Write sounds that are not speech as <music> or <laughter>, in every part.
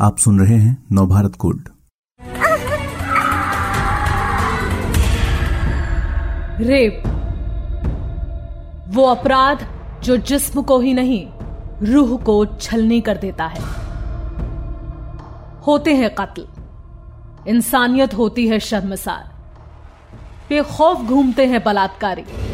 आप सुन रहे हैं नवभारत गोल्ड रेप। वो अपराध जो जिस्म को ही नहीं, रूह को छलनी कर देता है। होते हैं कत्ल। इंसानियत होती है शर्मसार। बेखौफ घूमते हैं बलात्कारी।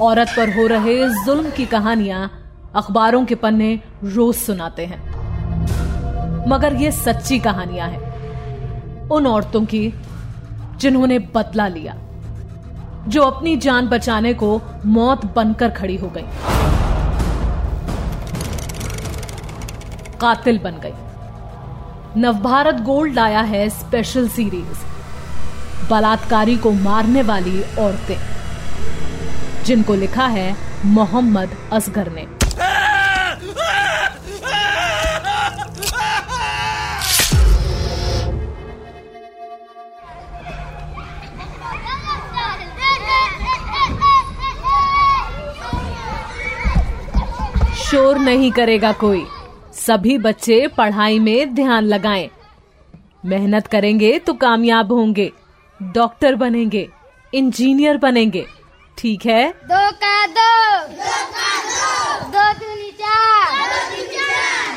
औरत पर हो रहे जुल्म की कहानियाँ अखबारों के पन्ने रोज सुनाते हैं। मगर ये सच्ची कहानियाँ हैं। उन औरतों की जिन्होंने बदला लिया, जो अपनी जान बचाने को मौत बनकर खड़ी हो गई। कातिल बन गई। नवभारत गोल्ड लाया है स्पेशल सीरीज़, बलात्कारी को मारने वाली औरतें। जिनको लिखा है मोहम्मद असगर ने। शोर नहीं करेगा कोई। सभी बच्चे पढ़ाई में ध्यान लगाएँ। मेहनत करेंगे तो कामयाब होंगे। डॉक्टर बनेंगे, इंजीनियर बनेंगे। ठीक है? दो का दो। दो का दो दो दूनी चार?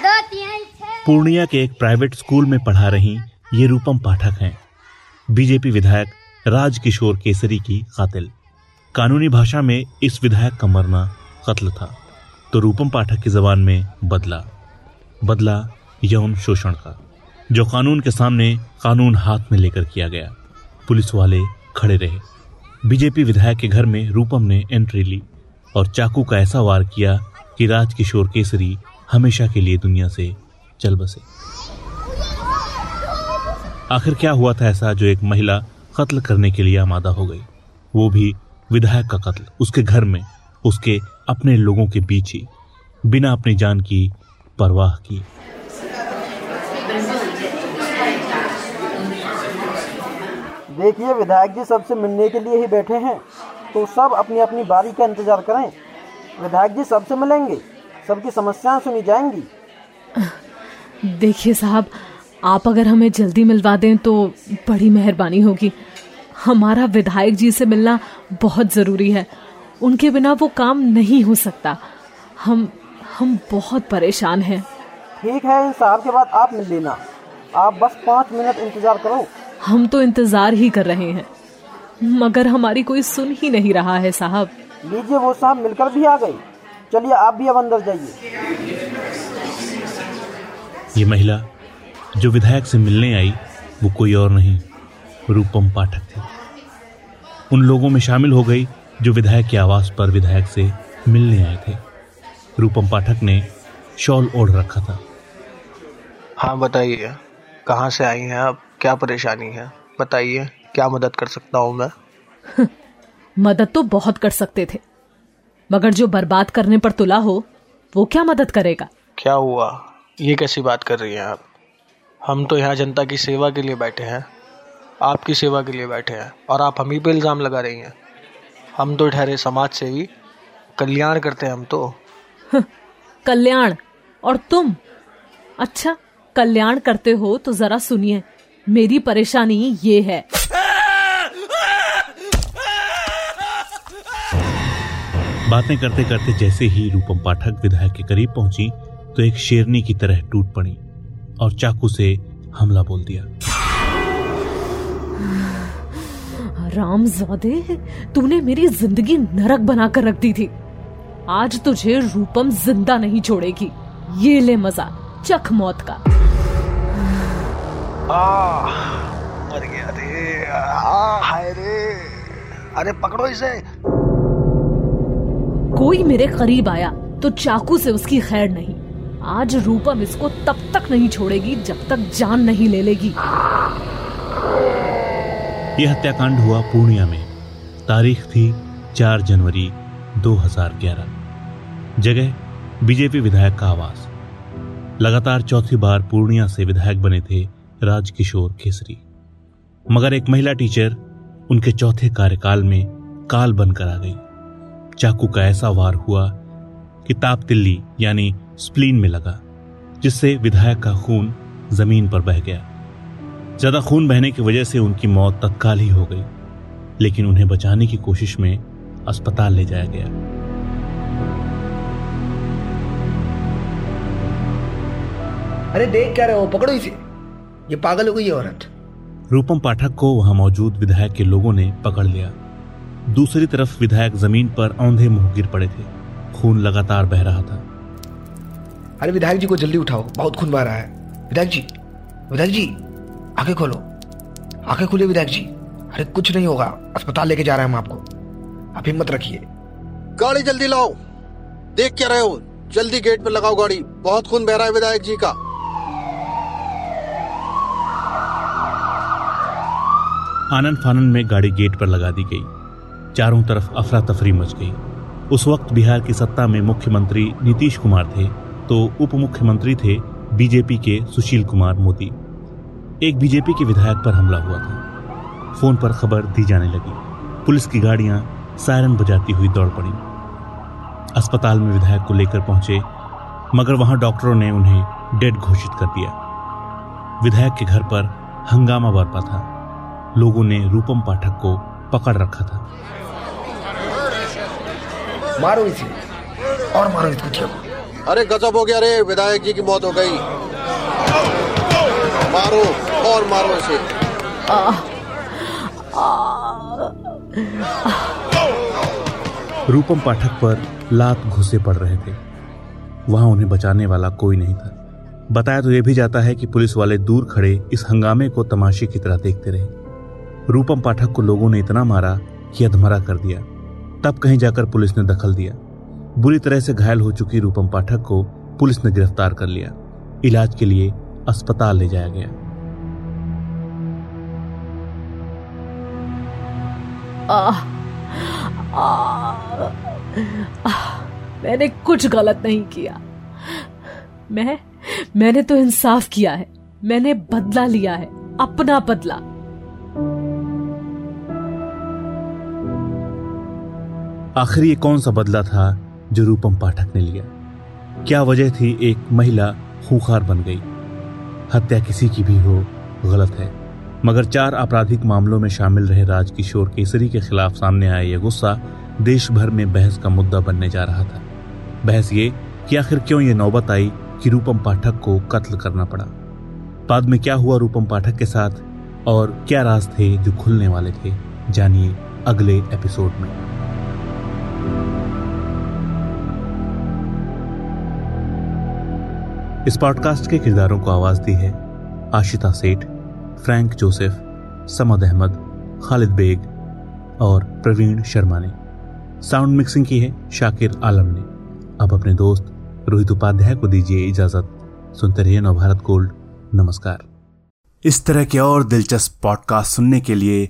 दो तीन पूर्णिया के एक प्राइवेट स्कूल में पढ़ा रही ये रूपम पाठक हैं। बीजेपी विधायक राजकिशोर केसरी की कातिल। कानूनी भाषा में इस विधायक का मरना कत्ल था तो रूपम पाठक की जबान में बदला। बदला यौन शोषण का जो कानून के सामने कानून हाथ में लेकर किया गया। पुलिस वाले खड़े रहे। बीजेपी विधायक के घर में रूपम ने एंट्री ली और चाकू का ऐसा वार किया कि राजकिशोर केसरी हमेशा के लिए दुनिया से चल बसे। आखिर क्या हुआ था ऐसा जो एक महिला कत्ल करने के लिए आमादा हो गई? वो भी विधायक का कत्ल, उसके घर में, उसके अपने लोगों के बीच ही, बिना अपनी जान की परवाह की। देखिए विधायक जी सबसे मिलने के लिए ही बैठे हैं तो सब अपनी अपनी बारी का इंतज़ार करें। विधायक जी सबसे मिलेंगे सबकी समस्याएँ सुनी जाएँगी। देखिए साहब आप अगर हमें जल्दी मिलवा दें तो बड़ी मेहरबानी होगी। हमारा विधायक जी से मिलना बहुत ज़रूरी है। उनके बिना वो काम नहीं हो सकता। हम हम बहुत परेशान हैं। ठीक है इन साहब के बाद आप मिल लेना। आप बस पाँच मिनट इंतज़ार करो। हम तो इंतज़ार ही कर रहे हैं। मगर हमारी कोई सुन ही नहीं रहा है साहब। लीजिए वो साहब मिलकर भी आ गए चलिए आप भी अब अंदर जाइए। ये महिला जो विधायक से मिलने आई वो कोई और नहीं रूपम पाठक थी। उन लोगों में शामिल हो गई जो विधायक के आवास पर विधायक से मिलने आए थे। रूपम पाठक ने शॉल ओढ़ रखा था। हाँ बताइए। कहाँ से आई हैं आप? क्या परेशानी है? बताइए क्या मदद कर सकता हूँ मैं? <laughs> मदद तो बहुत कर सकते थे मगर जो बर्बाद करने पर तुला हो वो क्या मदद करेगा? क्या हुआ? ये कैसी बात कर रही हैं आप? हम तो यहाँ जनता की सेवा के लिए बैठे हैं आपकी सेवा के लिए बैठे हैं और आप हम ही पे इल्ज़ाम लगा रही हैं। हम तो ठहरे समाज सेवी कल्याण करते हैं हम तो। <laughs> कल्याण? और तुम? अच्छा कल्याण करते हो तो जरा सुनिए। मेरी परेशानी ये है। बातें करते करते जैसे ही रूपम पाठक विधायक के करीब पहुँची तो एक शेरनी की तरह टूट पड़ी और चाकू से हमला बोल दिया। रामजादे तूने मेरी ज़िंदगी नरक बनाकर रख दी थी। आज तुझे रूपम ज़िंदा नहीं छोड़ेगी। ये ले मज़ा चख मौत का। मर गया रे हाय रे। अरे पकड़ो इसे। कोई मेरे करीब आया तो चाकू से उसकी खैर नहीं। आज रूपम इसको तब तक नहीं छोड़ेगी जब तक जान नहीं ले लेगी। यह हत्याकांड हुआ पूर्णिया में। तारीख थी 4 जनवरी 2011 जगह बीजेपी विधायक का आवास। लगातार चौथी बार पूर्णिया से विधायक बने थे राजकिशोर केसरी। मगर एक महिला टीचर उनके चौथे कार्यकाल में काल बनकर आ गई। चाकू का ऐसा वार हुआ कि ताप तिल्ली, यानी स्प्लीन में लगा, जिससे विधायक का खून ज़मीन पर बह गया। ज़्यादा खून बहने की वजह से उनकी मौत तत्काल ही हो गई, लेकिन उन्हें बचाने की कोशिश में अस्पताल ले जाया गया। अरे देख क्या रहे हो? पकड़ो इसे। ये पागल हो गई है औरत। रूपम पाठक को वहाँ मौजूद विधायक के लोगों ने पकड़ लिया। दूसरी तरफ़ विधायक ज़मीन पर औंधे मुँह गिर पड़े थे। खून लगातार बह रहा था। अरे विधायक जी को जल्दी उठाओ बहुत खून बह रहा है। विधायक जी विधायक जी आँखें खोलो। आँखें खोलिए विधायक जी। अरे कुछ नहीं होगा अस्पताल लेके जा रहे हैं हम आपको। आप हिम्मत रखिए। गाड़ी जल्दी लाओ। देख क्या रहे हो जल्दी गेट पर लगाओ गाड़ी। बहुत खून बह रहा है विधायक जी का। आनंद फानन में गाड़ी गेट पर लगा दी गई। चारों तरफ़ अफरा तफरी मच गई। उस वक्त बिहार की सत्ता में मुख्यमंत्री नीतीश कुमार थे तो उप मुख्यमंत्री थे बीजेपी के सुशील कुमार मोदी। एक बीजेपी के विधायक पर हमला हुआ था। फ़ोन पर खबर दी जाने लगी। पुलिस की गाड़ियाँ सायरन बजाती हुई दौड़ पड़ी। अस्पताल में विधायक को लेकर पहुँचे, मगर वहाँ डॉक्टरों ने उन्हें डेड घोषित कर दिया। विधायक के घर पर हंगामा बरपा था। लोगों ने रूपम पाठक को पकड़ रखा था। मारो इसे। और मारो इस कुतिया को। अरे गजब हो गया रे विधायक जी की मौत हो गई। मारो और मारो इसे। रूपम पाठक पर लात घुसे पड़ रहे थे। वहाँ उन्हें बचाने वाला कोई नहीं था। बताया तो यह भी जाता है कि पुलिस वाले दूर खड़े इस हंगामे को तमाशे की तरह देखते रहे। रूपम पाठक को लोगों ने इतना मारा कि अधमरा कर दिया। तब कहीं जाकर पुलिस ने दखल दिया। बुरी तरह से घायल हो चुकी रूपम पाठक को पुलिस ने गिरफ़्तार कर लिया। इलाज के लिए अस्पताल ले जाया गया। आह, आह, आह, मैंने कुछ गलत नहीं किया। मैं मैंने तो इंसाफ किया है। मैंने बदला लिया है अपना बदला। आखिर ये कौन सा बदला था जो रूपम पाठक ने लिया? क्या वजह थी एक महिला खूंखार बन गई? हत्या किसी की भी हो, गलत है। मगर चार आपराधिक मामलों में शामिल रहे राजकिशोर केसरी के खिलाफ सामने आया यह गुस्सा देश भर में बहस का मुद्दा बनने जा रहा था। बहस ये कि आखिर क्यों ये नौबत आई कि रूपम पाठक को कत्ल करना पड़ा? बाद में क्या हुआ रूपम पाठक के साथ? और क्या राज थे जो खुलने वाले थे? जानिए अगले एपिसोड में। इस पॉडकास्ट के किरदारों को आवाज़ दी है Ashita Seth, Frank Joseph, Samad Ahmad, Khalid bag और प्रवीण शर्मा ने। साउंड मिक्सिंग की है शाकिर आलम ने। अब अपने दोस्त रोहित उपाध्याय को दीजिए इजाज़त। सुनते रहिए नवभारत गोल्ड। नमस्कार। इस तरह के और दिलचस्प पॉडकास्ट सुनने के लिए